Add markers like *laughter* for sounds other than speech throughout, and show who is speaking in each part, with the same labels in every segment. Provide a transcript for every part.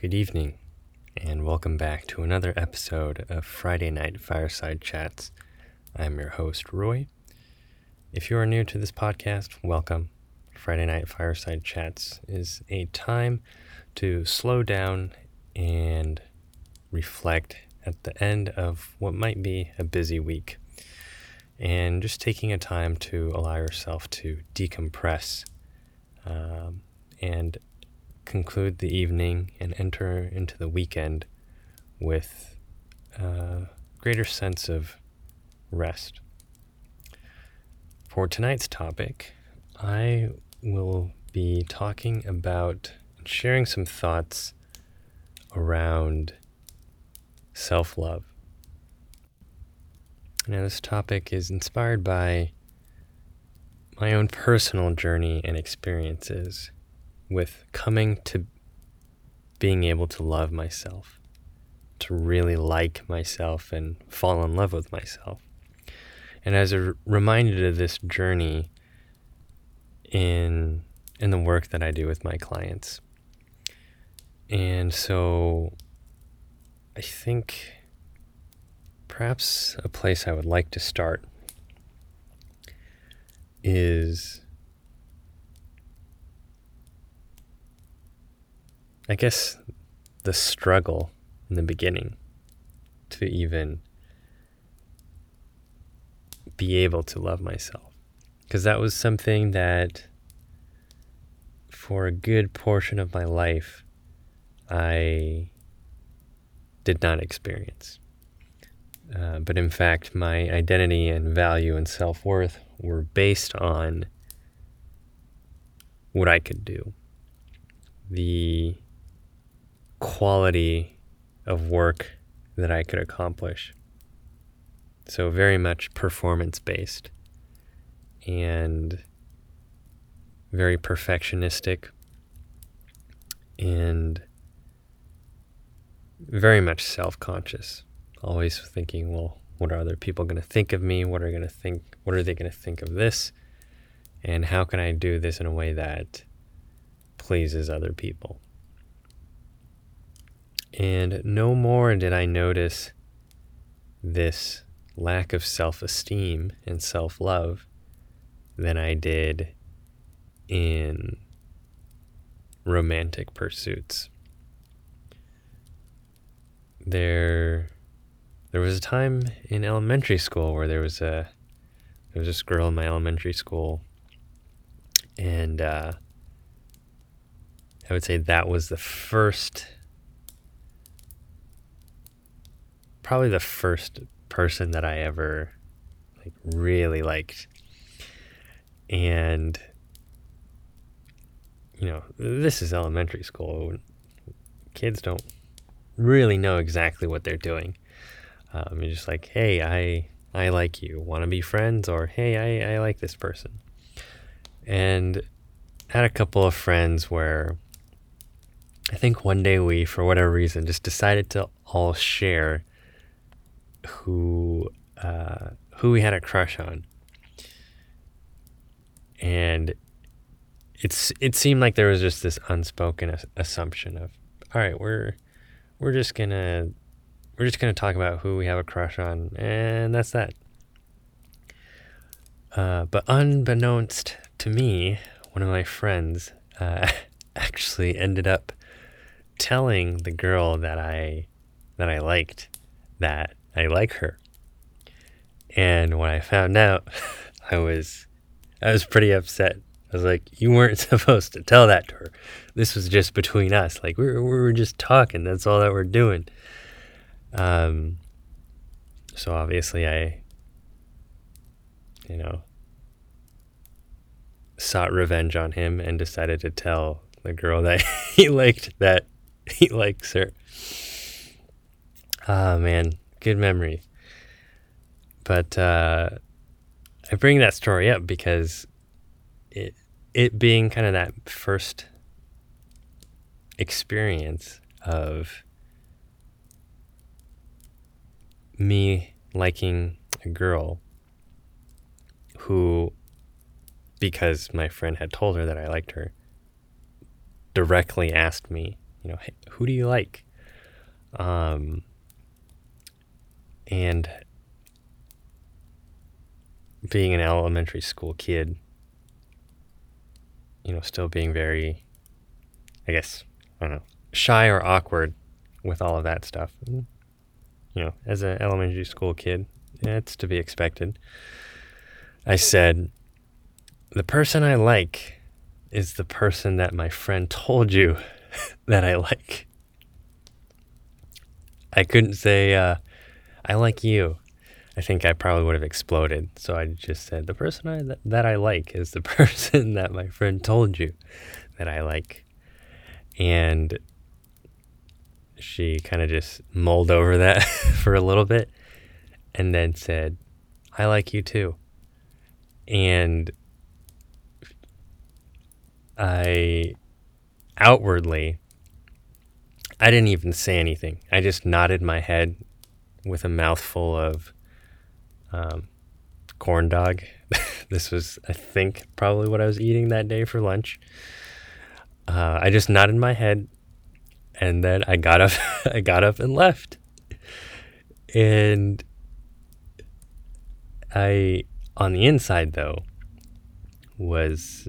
Speaker 1: Good evening, and welcome back to another episode of Friday Night Fireside Chats. I'm your host, Roy. If you are new to this podcast, welcome. Friday Night Fireside Chats is a time to slow down and reflect at the end of what might be a busy week. And just taking a time to allow yourself to decompress um, and conclude the evening and enter into the weekend with a greater sense of rest. For tonight's topic, I will be talking about sharing some thoughts around self love. Now, this topic is inspired by my own personal journey and experiences with coming to being able to love myself, to really like myself and fall in love with myself. And as a reminder of this journey in in the work that I do with my clients. And so I think perhaps a place I would like to start is I guess the struggle in the beginning to even be able to love myself. Because that was something that for a good portion of my life I did not experience. Uh, but in fact, my identity and value and self worth were based on what I could do. The quality of work that I could accomplish. So, very much performance based and very perfectionistic and very much self conscious. Always thinking, well, what are other people going to think of me? What are going to think? What are they going to think of this? And how can I do this in a way that pleases other people? And no more did I notice this lack of self esteem and self love than I did in romantic pursuits. There there was a time in elementary school where there was a there was this girl in my elementary school and uh, I would say that was the first probably the first person that I ever like really liked. And you know, this is elementary school. Kids don't really know exactly what they're doing. Um, you're just like, hey, I I like you. Want to be friends? Or hey, I, I like this person. And I had a couple of friends where I think one day we, for whatever reason, just decided to all share who uh, who we had a crush on, and it's it seemed like there was just this unspoken assumption of, all right, we're we're just gonna we're just gonna talk about who we have a crush on, and that's that. Uh, but unbeknownst to me, one of my friends uh, *laughs* actually ended up telling the girl that I that I liked that I like her. And when I found out, *laughs* I was I was pretty upset. I was like, "You weren't *laughs* supposed to tell that to her. This was just between us. Like we were, we were just talking. That's all that we're doing." Um. So obviously, I, you know, sought revenge on him and decided to tell the girl that *laughs* he liked that he likes her. Ah, man, good memory. But uh, I bring that story up because it it being kind of that first experience of me liking a girl who because my friend had told her that I liked her directly asked me You know, hey, who do you like? Um, and being an elementary school kid, you know, still being very, I guess, I don't know, shy or awkward with all of that stuff. You know, as an elementary school kid, it's to be expected. I said, the person I like is the person that my friend told you *laughs* that I like. I couldn't say, uh, I like you. I think I probably would have exploded. So I just said, the person I, that, that I like is the *laughs* person that my friend told you that I like. And she kind of just mulled over that *laughs* for a little bit and then said, I like you too. And I outwardly, I didn't even say anything. I just nodded my head with a mouthful of um, corn dog. *laughs* this was, I think, probably what I was eating that day for lunch. Uh, I just nodded my head, and then I got up. *laughs* I got up and left. And I, on the inside though, was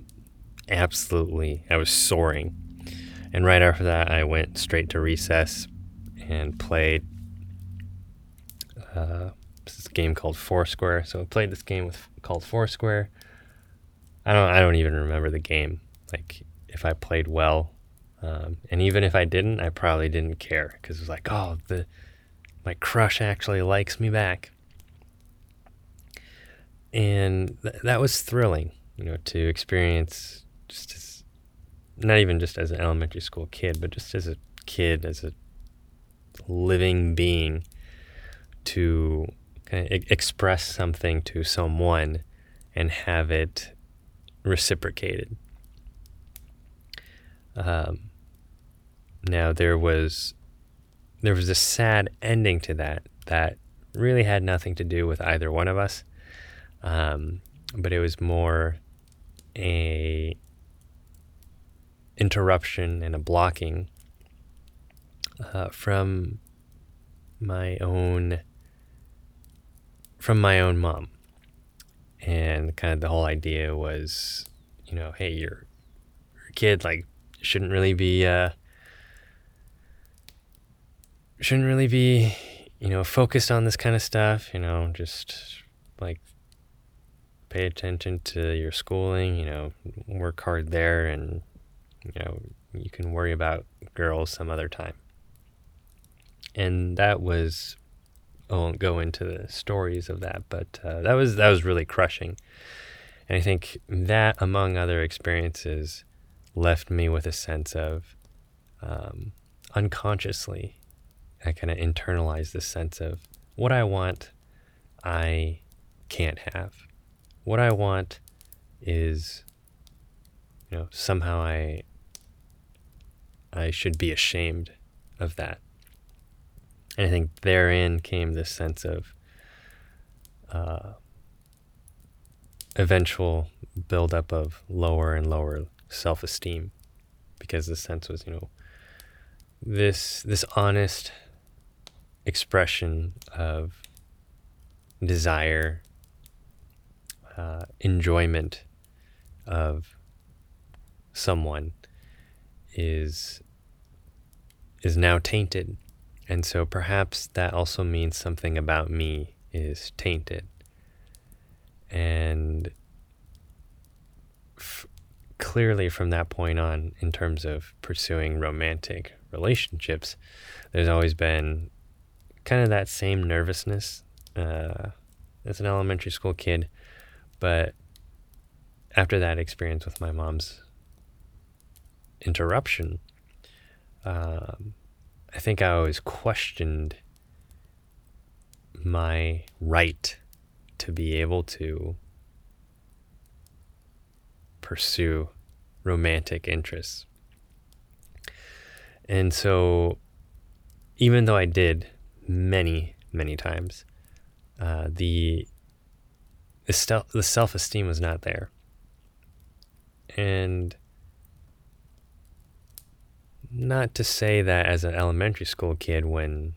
Speaker 1: absolutely, I was soaring. And right after that, I went straight to recess and played uh, this game called Foursquare. So I played this game with called Foursquare. I don't, I don't even remember the game. Like if I played well, um, and even if I didn't, I probably didn't care because it was like, oh, the my crush actually likes me back and th- that was thrilling, you know, to experience just as not even just as an elementary school kid, but just as a kid, as a living being, to kind of express something to someone and have it reciprocated. Um, now there was there was a sad ending to that that really had nothing to do with either one of us. Um, but it was more a interruption and a blocking uh, from my own from my own mom and kind of the whole idea was you know hey you're, you're kid like shouldn't really be uh shouldn't really be you know focused on this kind of stuff you know just like pay attention to your schooling, you know, work hard there, and, you know, you can worry about girls some other time. And that was, I won't go into the stories of that, but uh, that was that was really crushing. And I think that, among other experiences, left me with a sense of um, unconsciously, I kind of internalized this sense of what I want, I can't have what I want is, you know, somehow I I should be ashamed of that. And I think therein came this sense of uh, eventual buildup of lower and lower self esteem, because the sense was, you know, this this honest expression of desire uh, enjoyment of someone is is now tainted and so perhaps that also means something about me is tainted. And f- clearly from that point on in terms of pursuing romantic relationships there's always been kind of that same nervousness uh, as an elementary school kid. But after that experience with my mom's interruption, um, I think I always questioned my right to be able to pursue romantic interests. And so, even though I did many, many times, uh, the the, self esteem was not there. And not to say that as an elementary school kid, when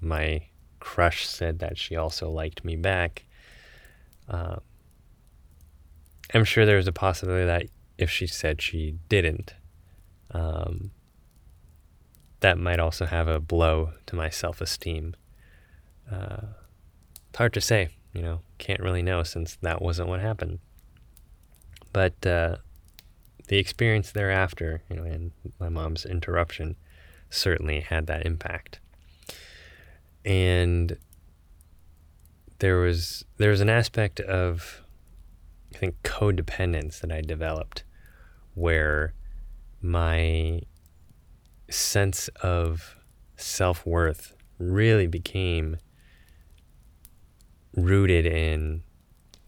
Speaker 1: my crush said that she also liked me back, uh, I'm sure there's a possibility that if she said she didn't, um, that might also have a blow to my self esteem. Uh, it's hard to say, you know, can't really know since that wasn't what happened. But uh, the experience thereafter, you know, and my mom's interruption certainly had that impact. And there was there was an aspect of I think codependence that I developed where my sense of self-worth really became rooted in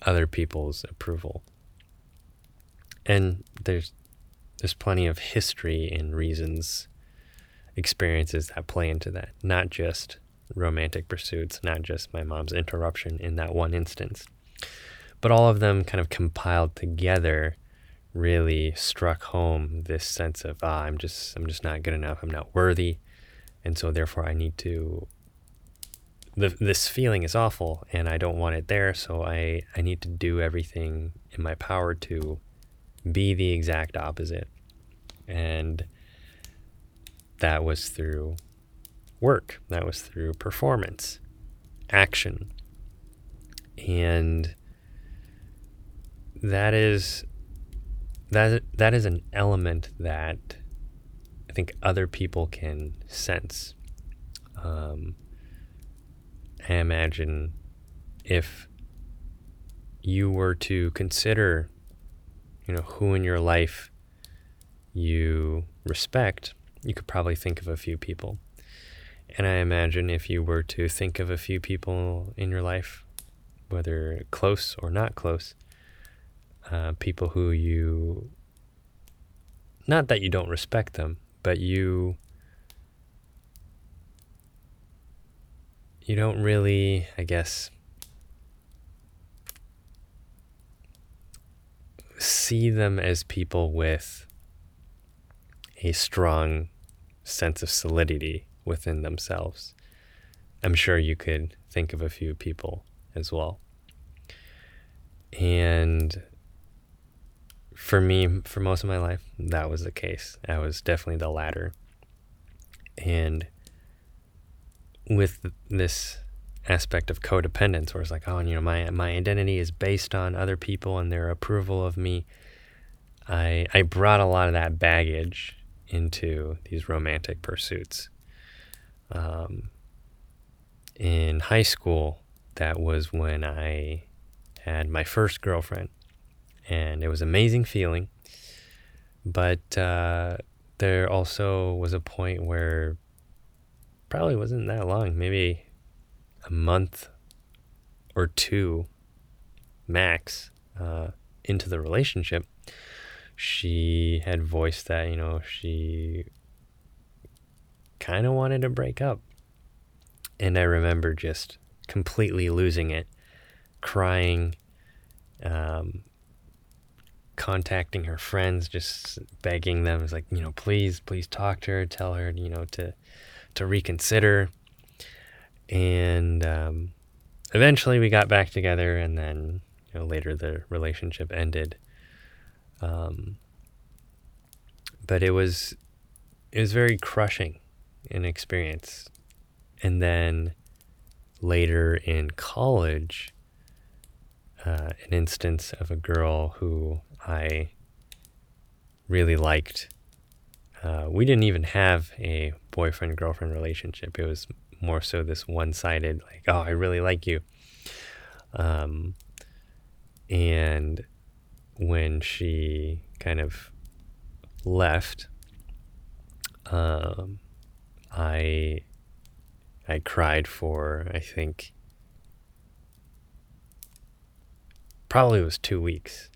Speaker 1: other people's approval. And there's there's plenty of history and reasons experiences that play into that, not just romantic pursuits, not just my mom's interruption in that one instance. But all of them kind of compiled together really struck home this sense of ah, I'm just I'm just not good enough. I'm not worthy. And so therefore I need to the, this feeling is awful and I don't want it there, so I, I need to do everything in my power to be the exact opposite. And that was through work, that was through performance, action. And that is that that is an element that I think other people can sense. Um, I imagine if you were to consider, you know, who in your life you respect, you could probably think of a few people. And I imagine if you were to think of a few people in your life, whether close or not close, uh, people who you, not that you don't respect them, but you you don't really, I guess, see them as people with a strong sense of solidity within themselves. I'm sure you could think of a few people as well. And for me, for most of my life, that was the case. I was definitely the latter. And with this aspect of codependence where it's like oh you know my my identity is based on other people and their approval of me. I i brought a lot of that baggage into these romantic pursuits um, in high school. That was when i had my first girlfriend and it was amazing feeling. But uh, there also was a point where probably wasn't that long, maybe a month or two max uh, into the relationship, she had voiced that, you know, she kind of wanted to break up. And I remember just completely losing it, crying, um, contacting her friends, just begging them, it's like, you know, please, please talk to her, tell her, you know, to to reconsider. And um, eventually we got back together, and then you know, later the relationship ended. Um, but it was it was very crushing an experience. And then later in college, uh, an instance of a girl who I really liked uh, we didn't even have a boyfriend girlfriend relationship. It was more so this one sided, like, oh, I really like you. Um, and when she kind of left, um, I I cried for I think probably it was two weeks,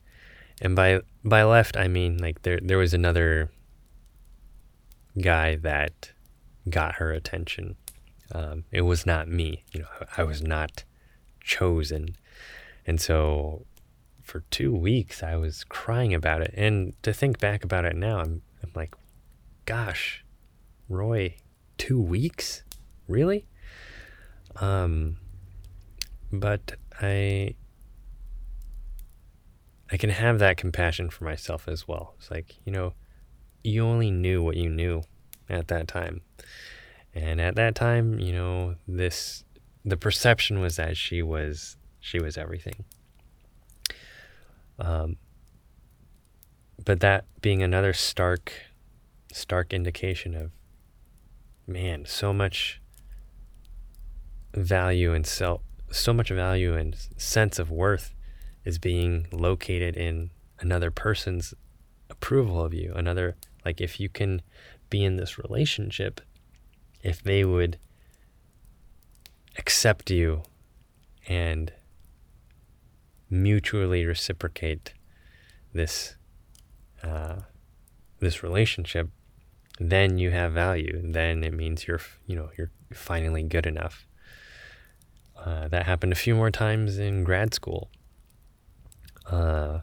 Speaker 1: and by by left I mean like there there was another guy that got her attention. Um, it was not me. You know, I was not chosen. And so for two weeks, I was crying about it. And to think back about it now, I'm, I'm like, gosh, Roy, two weeks? Really? Um, but I I can have that compassion for myself as well. It's like, you know, you only knew what you knew at that time. And at that time, you know, this the perception was that she was she was everything. Um, but that being another stark stark indication of man, so much value and self so much value and sense of worth is being located in another person's approval of you. Another like if you can be in this relationship, if they would accept you and mutually reciprocate this uh, this relationship, then you have value. Then it means you're you know you're finally good enough. Uh, that happened a few more times in grad school. Uh,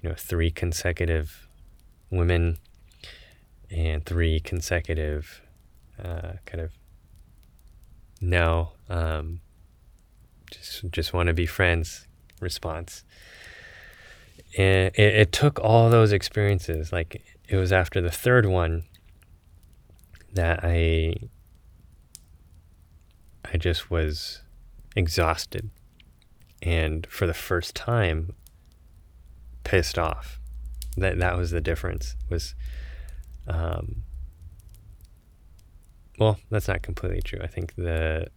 Speaker 1: you know, three consecutive women and three consecutive uh, kind of no, um, just just want to be friends response. And it, it took all those experiences. Like it was after the third one that I I just was exhausted and for the first time pissed off. That that was the difference. Was um well, that's not completely true. I think the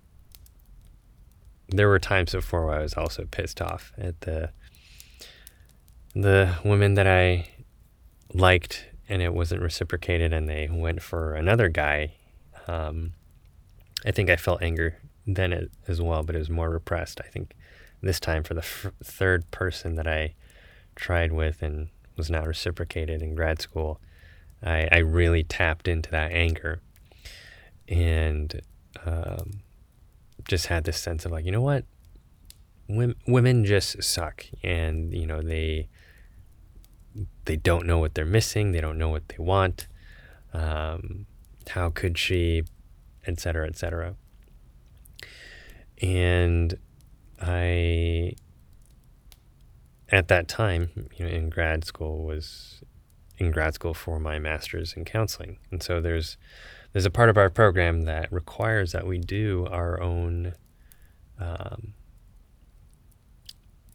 Speaker 1: there were times before where I was also pissed off at the the women that I liked and it wasn't reciprocated and they went for another guy. Um, I think I felt anger then as well, but it was more repressed. I think this time for the f- third person that I tried with and was not reciprocated in grad school, I, I really tapped into that anger and um, just had this sense of like, you know what, women, women just suck, and you know they they don't know what they're missing, they don't know what they want. Um, how could she, et cetera, et cetera. And I, at that time, you know, in grad school, was in grad school for my master's in counseling, and so there's there's a part of our program that requires that we do our own um,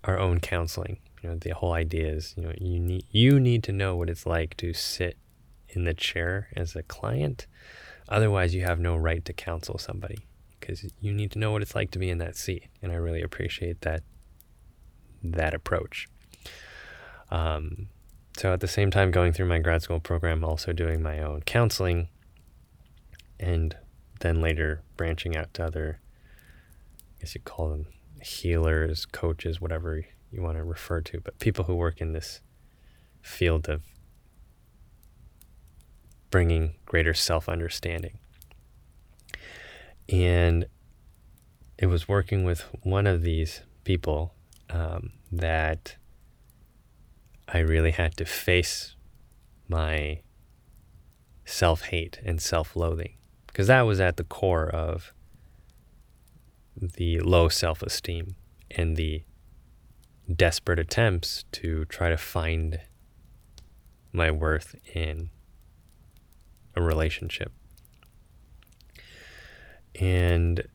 Speaker 1: our own counseling. You know, the whole idea is, you know, you need you need to know what it's like to sit in the chair as a client. Otherwise, you have no right to counsel somebody because you need to know what it's like to be in that seat. And I really appreciate that that approach. Um, so at the same time, going through my grad school program, also doing my own counseling and then later branching out to other, I guess you call them healers, coaches, whatever you want to refer to, but people who work in this field of bringing greater self understanding. And it was working with one of these people um, that I really had to face my self hate and self loathing because that was at the core of the low self esteem and the desperate attempts to try to find my worth in a relationship. And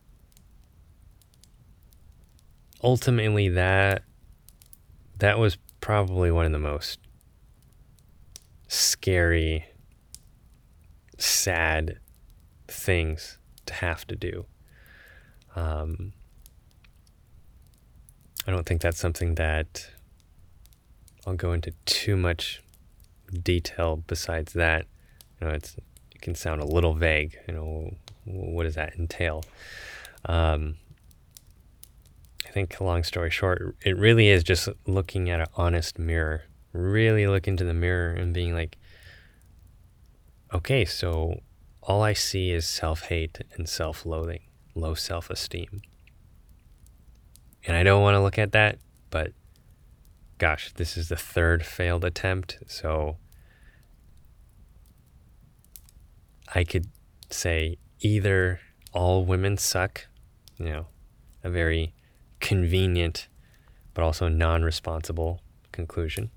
Speaker 1: ultimately that that was probably one of the most scary sad things to have to do. Um, I don't think that's something that I'll go into too much detail besides that. You know, it's it can sound a little vague. You know, what does that entail? Um, I think, long story short, it really is just looking at an honest mirror. Really look into the mirror and being like, okay, so all I see is self hate and self loathing, low self esteem. And I don't want to look at that, but gosh, this is the third failed attempt. So I could say either all women suck, you know, a very convenient but also non responsible conclusion.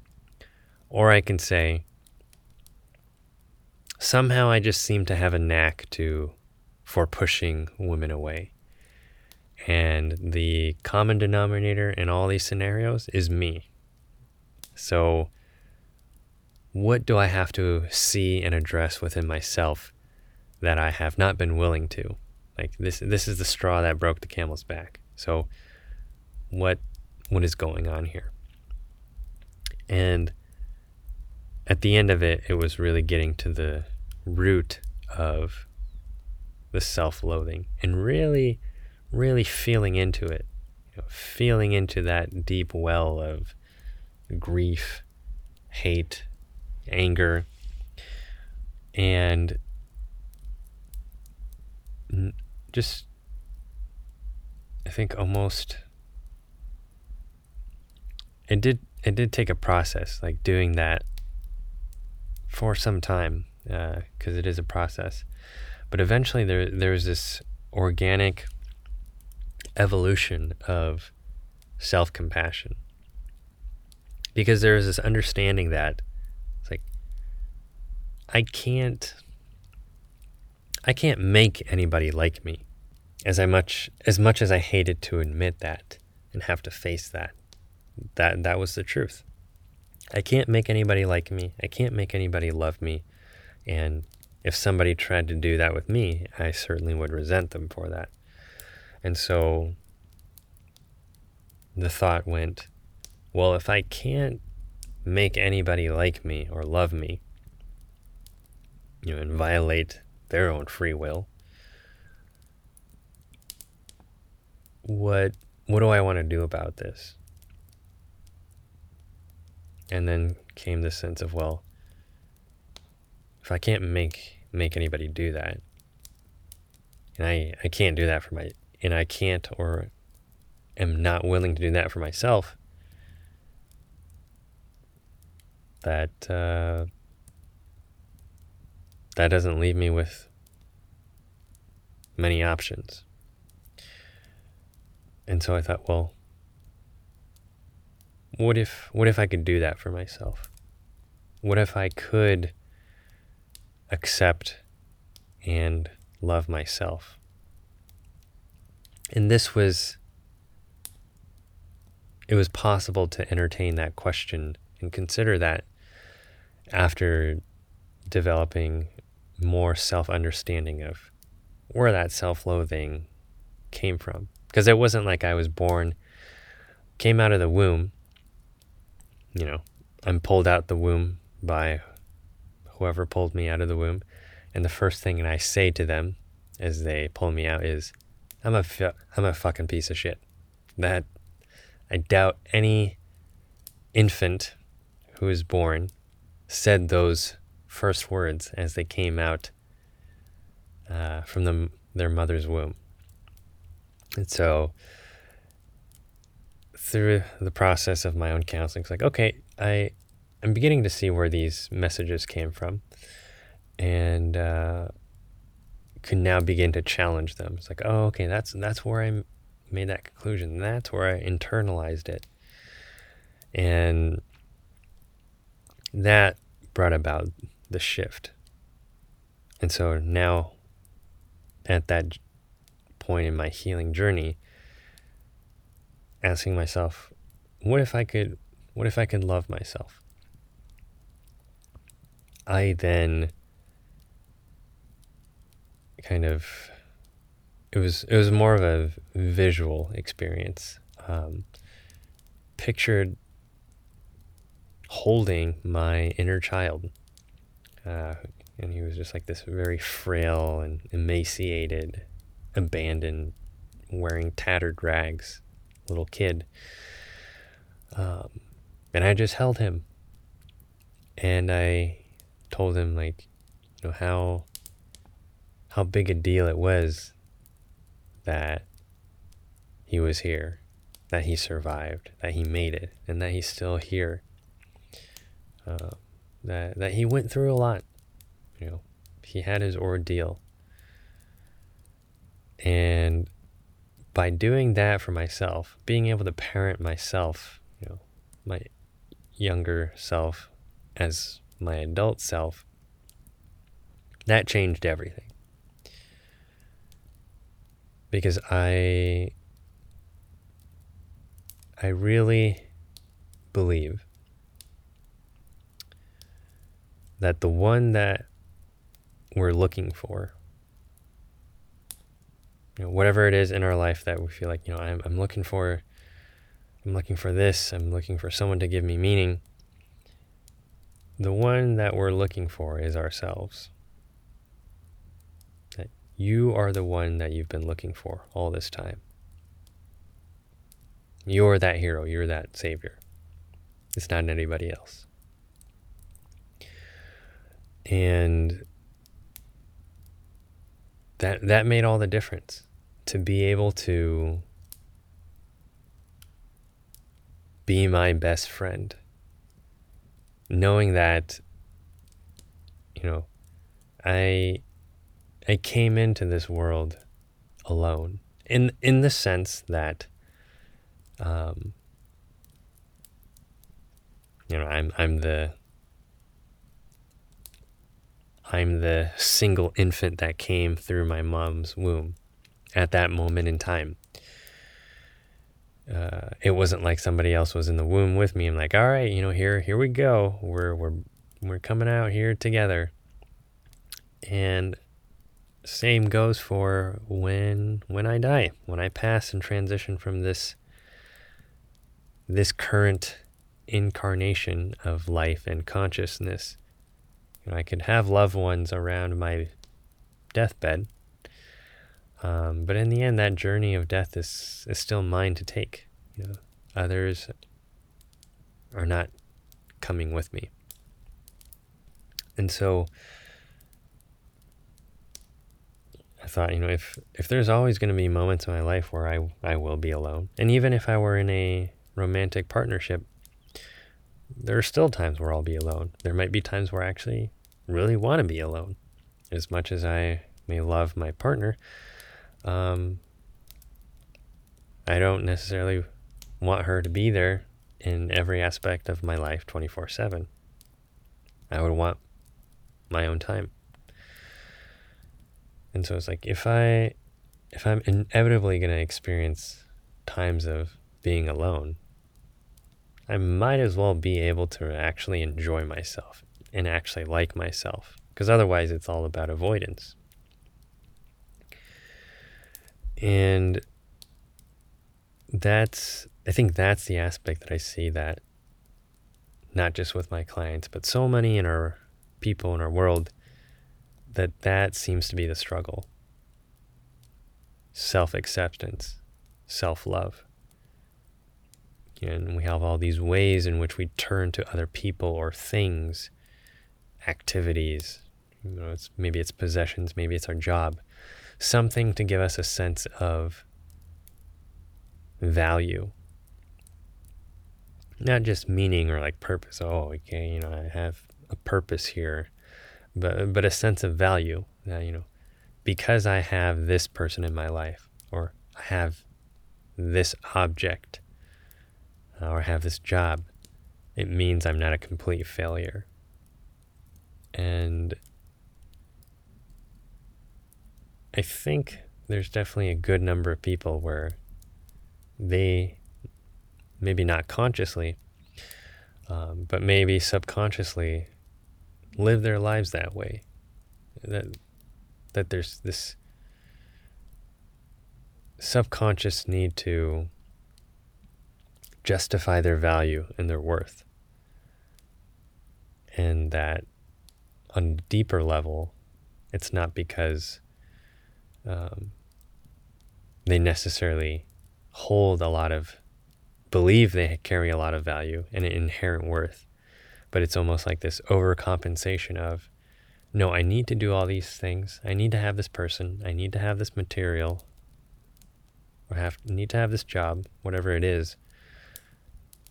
Speaker 1: Or I can say somehow I just seem to have a knack to for pushing women away. And the common denominator in all these scenarios is me. So, what do I have to see and address within myself that I have not been willing to? Like this this is the straw that broke the camel's back. So what what is going on here? And at the end of it, it was really getting to the root of the self-loathing and really really feeling into it you know, feeling into that deep well of grief hate anger and just I think almost it did it did take a process like doing that for some time because uh, it is a process. But eventually there there's this organic evolution of self-compassion. Because there's this understanding that it's like I can't I can't make anybody like me as I much as much as I hated to admit that and have to face that. That that was the truth. I can't make anybody like me. I can't make anybody love me and if somebody tried to do that with me, I certainly would resent them for that. And so the thought went, well, if I can't make anybody like me or love me, you know, and violate their own free will, what what do I want to do about this? And then came the sense of, well, if I can't make make anybody do that, and I I can't do that for my and I can't or am not willing to do that for myself, that uh, that doesn't leave me with many options. And so I thought, well, what if what if I could do that for myself? What if I could accept and love myself. And this was, it was possible to entertain that question and consider that after developing more self understanding of where that self loathing came from. Because it wasn't like I was born, came out of the womb, you know, I'm pulled out the womb by whoever pulled me out of the womb. And the first thing I say to them as they pull me out is, I'm a, am a fucking piece of shit. That I doubt any infant who is born said those first words as they came out uh, from the, their mother's womb. And so, through the process of my own counseling, it's like, okay, I I'm beginning to see where these messages came from and uh, can now begin to challenge them. It's like, oh, okay, that's that's where I made that conclusion. That's where I internalized it, and that brought about the shift. And so now, at that point in my healing journey, asking myself, what if I could, what if I could love myself? I then kind of it was it was more of a visual experience. Um, pictured holding my inner child, uh, and he was just like this very frail and emaciated, abandoned, wearing tattered rags, little kid. Um, and I just held him, and I told him like you know how how big a deal it was that he was here, that he survived, that he made it, and that he's still here. Uh, that that he went through a lot, you know, He had his ordeal. And by doing that for myself, being able to parent myself, you know, my younger self as my adult self, that changed everything. Because I I really believe that the one that we're looking for you know, whatever it is in our life that we feel like, you know, I'm, I'm looking for, I'm looking for this, I'm looking for someone to give me meaning. The one that we're looking for is ourselves. That you are the one that you've been looking for all this time. You're that hero, you're that savior. It's not anybody else. And that that made all the difference to be able to be my best friend knowing that you know i i came into this world alone in in the sense that um you know i'm i'm the I'm the single infant that came through my mom's womb at that moment in time. Uh, it wasn't like somebody else was in the womb with me. I'm like, all right, you know, here, here we go. We're we're we're coming out here together. And same goes for when when I die, when I pass and transition from this this current incarnation of life and consciousness you know, I could have loved ones around my deathbed. Um, but in the end, that journey of death is, is still mine to take. You know, others are not coming with me. And so I thought, you know, if if there's always going to be moments in my life where I I will be alone, and even if I were in a romantic partnership, there are still times where I'll be alone. There might be times where I actually really want to be alone. As much as I may love my partner, um, I don't necessarily want her to be there in every aspect of my life 24 7. I would want my own time. And so it's like if I if I'm inevitably going to experience times of being alone, I might as well be able to actually enjoy myself and actually like myself. Because otherwise, it's all about avoidance. And that's, I think that's the aspect that I see that not just with my clients, but so many in our people in our world that that seems to be the struggle. Self acceptance, self love and we have all these ways in which we turn to other people or things, activities. You know, it's maybe it's possessions, maybe it's our job, something to give us a sense of value, not just meaning or like purpose. Oh, okay, you know, I have a purpose here, but but a sense of value. That you know, because I have this person in my life, or I have this object or have this job, it means I'm not a complete failure. And I think there's definitely a good number of people where they, maybe not consciously, um, but maybe subconsciously, live their lives that way. That that there's this subconscious need to justify their value and their worth. And that on a deeper level, it's not because um, they necessarily hold a lot of, believe they carry a lot of value and an inherent worth, but it's almost like this overcompensation of, no, I need to do all these things. I need to have this person. I need to have this material. Or have need to have this job, whatever it is.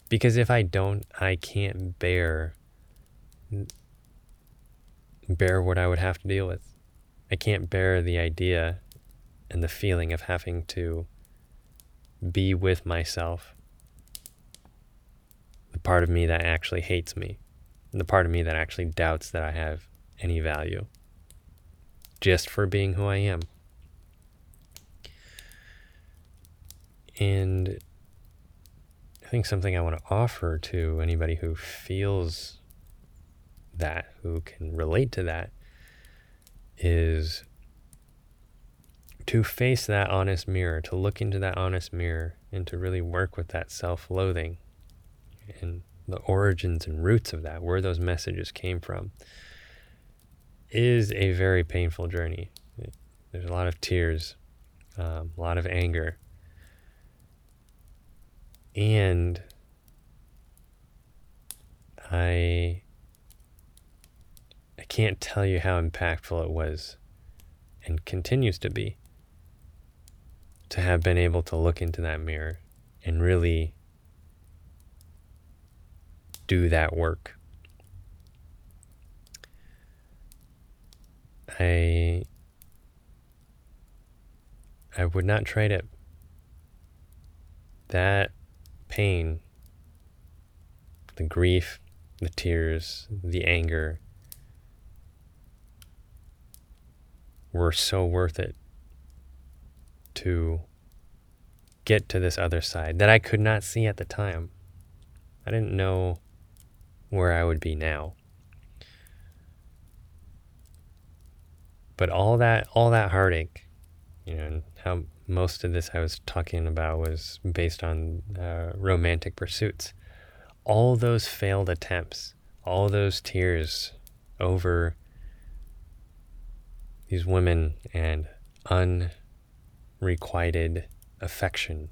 Speaker 1: Because if I don't, I can't bear bear what I would have to deal with. I can't bear the idea and the feeling of having to be with myself. The part of me that actually hates me, the part of me that actually doubts that I have any value just for being who I am. And I think something I want to offer to anybody who feels that, who can relate to that, is to face that honest mirror, to look into that honest mirror, and to really work with that self loathing and the origins and roots of that, where those messages came from, is a very painful journey. There's a lot of tears, um, a lot of anger, and I I can't tell you how impactful it was and continues to be to have been able to look into that mirror and really do that work. I I would not trade it. That pain, the grief, the tears, the anger were so worth it to get to this other side that I could not see at the time. I didn't know where I would be now. But all that all that heartache, you know, and how most of this I was talking about was based on uh, romantic pursuits. All those failed attempts, all those tears over these women and unrequited affection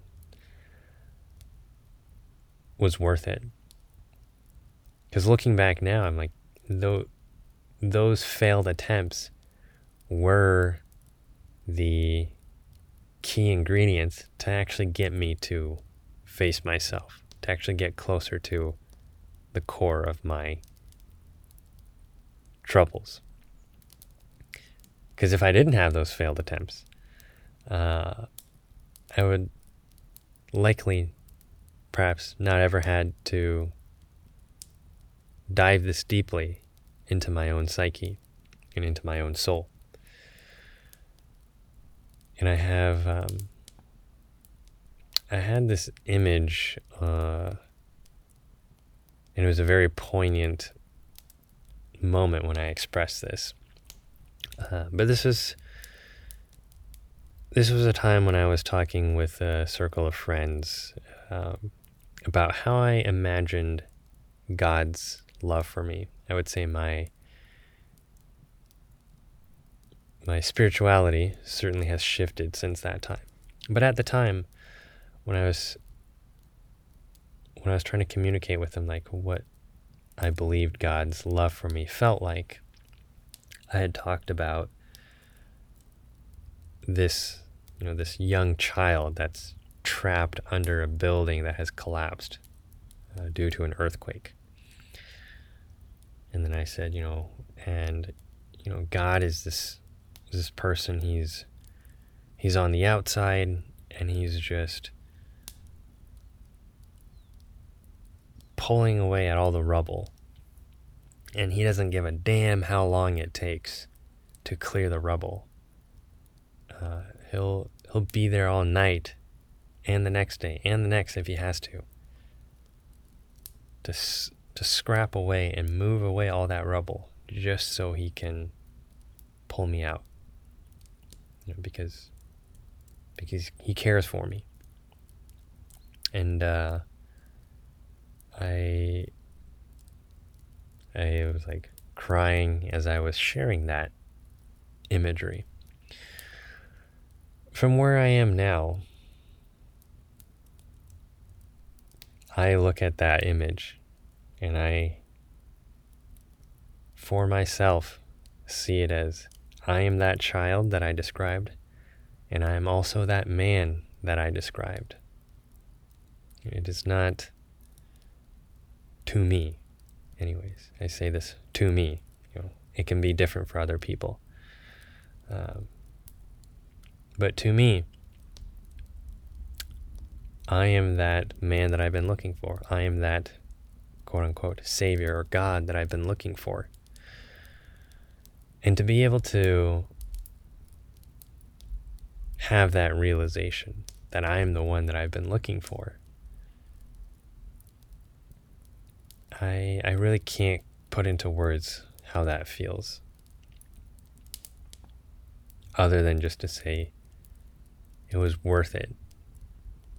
Speaker 1: was worth it. Because looking back now, I'm like, though those failed attempts were the key ingredients to actually get me to face myself, to actually get closer to the core of my troubles. Because if I didn't have those failed attempts, uh, I would likely, perhaps, not ever had to dive this deeply into my own psyche and into my own soul. And I have, um, I had this image, uh, and it was a very poignant moment when I expressed this. Uh, but this is this was a time when I was talking with a circle of friends um, about how I imagined God's love for me. I would say my my spirituality certainly has shifted since that time. But at the time, when I was when I was trying to communicate with them, like what I believed God's love for me felt like, I had talked about this, you know, this young child that's trapped under a building that has collapsed uh, due to an earthquake. And then I said, you know, and you know, God is this this person. He's he's on the outside, and he's just pulling away at all the rubble. And he doesn't give a damn how long it takes to clear the rubble. Uh, he'll he'll be there all night, and the next day, and the next if he has to. To to scrap away and move away all that rubble just so he can pull me out. You know, because because he cares for me. And uh, I I was like crying as I was sharing that imagery. From where I am now, I look at that image and I, for myself, see it as I am that child that I described, and I am also that man that I described. It is not to me, anyways. I say this to me, you know, it can be different for other people. Um, but to me, I am that man that I've been looking for. I am that quote unquote savior or God that I've been looking for. And to be able to have that realization that I am the one that I've been looking for, I, I really can't put into words how that feels. Other than just to say, it was worth it.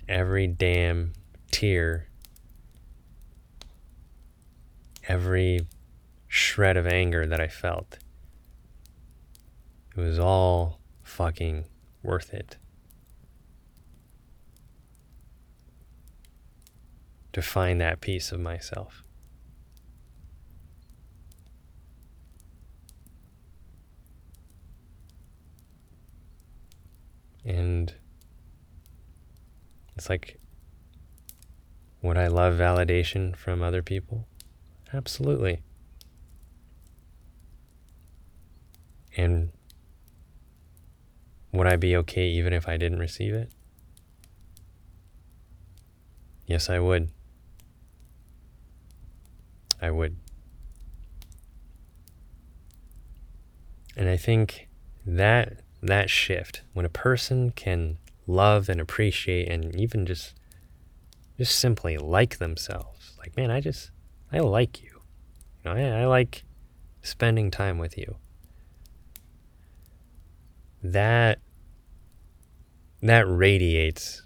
Speaker 1: Every damn tear, every shred of anger that I felt, it was all fucking worth it. To find that piece of myself. And it's like, would I love validation from other people? Absolutely. And would I be okay even if I didn't receive it? Yes, I would. I would. And I think that that shift when a person can love and appreciate and even just just simply like themselves. Like man i just i like you. You know i, I like spending time with you. That that radiates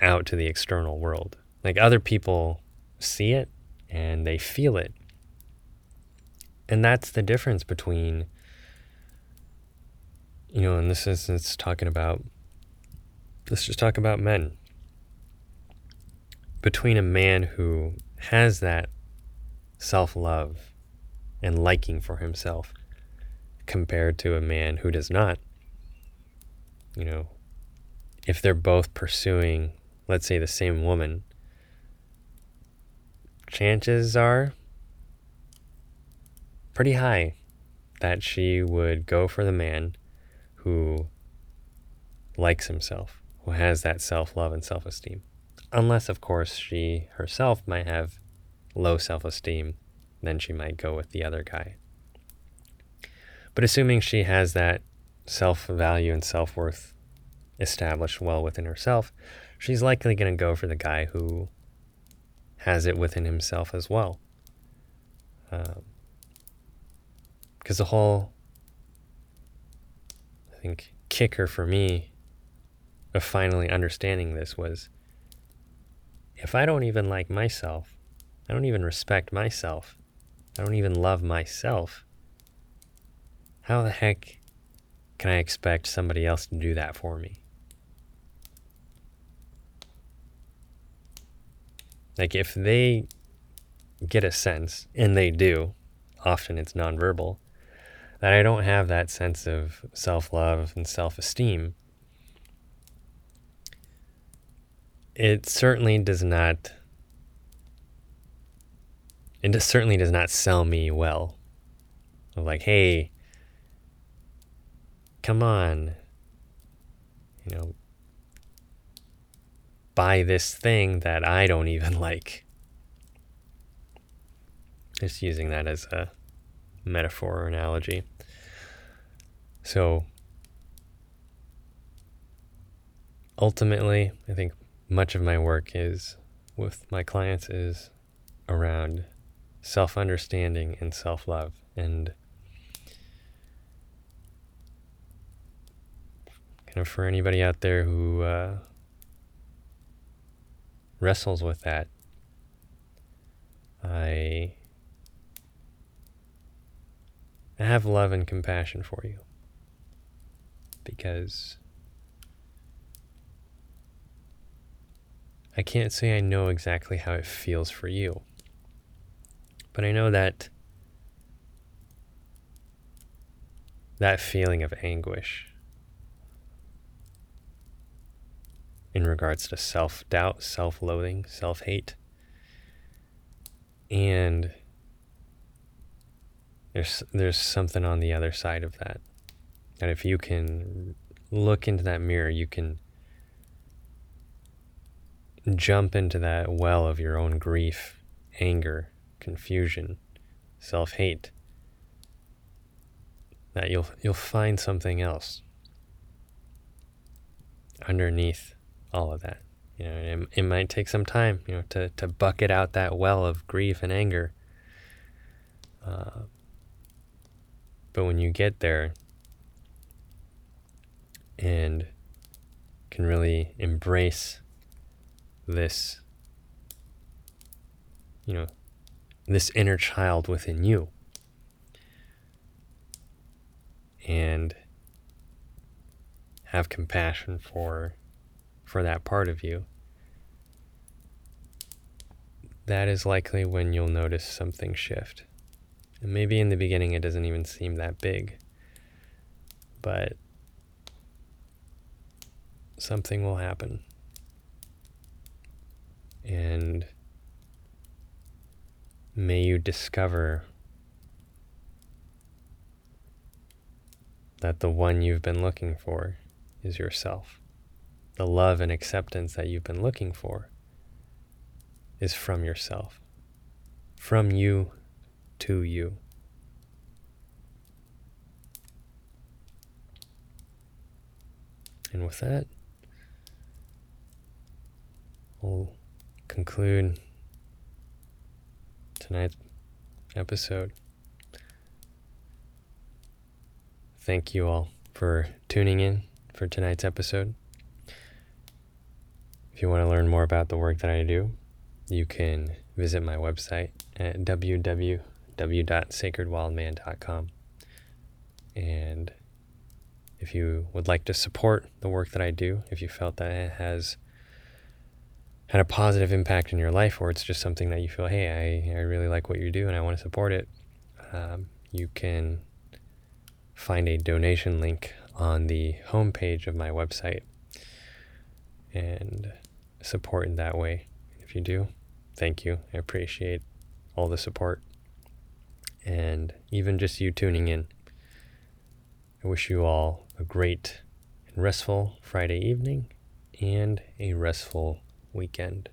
Speaker 1: out to the external world. Like other people see it and they feel it. And that's the difference between you know, in this instance, talking about, let's just talk about men. Between a man who has that self love and liking for himself compared to a man who does not, you know, if they're both pursuing, let's say, the same woman, chances are pretty high that she would go for the man who likes himself, who has that self love and self esteem. Unless, of course, she herself might have low self esteem, then she might go with the other guy. But assuming she has that self value and self worth established well within herself, she's likely going to go for the guy who has it within himself as well. Because um, the whole think kicker for me of finally understanding this was if I don't even like myself, I don't even respect myself, I don't even love myself, how the heck can I expect somebody else to do that for me? Like, if they get a sense, and they do, often it's nonverbal, that I don't have that sense of self love and self esteem, it certainly does not. It certainly does not sell me well. Like, hey, come on, you know, buy this thing that I don't even *laughs* like. Just using that as a metaphor or analogy. So ultimately, I think much of my work is with my clients is around self understanding and self love. And kind of for anybody out there who uh, wrestles with that, I I have love and compassion for you. Because I can't say I know exactly how it feels for you. But I know that that feeling of anguish in regards to self doubt, self loathing, self hate, and there's there's something on the other side of that. And if you can look into that mirror, you can jump into that well of your own grief, anger, confusion, self-hate. That you'll you'll find something else underneath all of that. You know, it, it might take some time, you know, to, to bucket out that well of grief and anger. Uh, but when you get there and can really embrace this, you know, this inner child within you and have compassion for for that part of you, that is likely when you'll notice something shift. And maybe in the beginning it doesn't even seem that big, but something will happen. And may you discover that the one you've been looking for is yourself. The love and acceptance that you've been looking for is from yourself, from you to you. And with that, we'll conclude tonight's episode. Thank you all for tuning in for tonight's episode. If you want to learn more about the work that I do, you can visit my website at www.sacredwildman.com. And if you would like to support the work that I do, if you felt that it has had a positive impact in your life, or it's just something that you feel, hey, I, I really like what you do and I want to support it, um, you can find a donation link on the homepage of my website. And support in that way. If you do, thank you. I appreciate all the support and even just you tuning in. I wish you all a great and restful Friday evening and a restful weekend.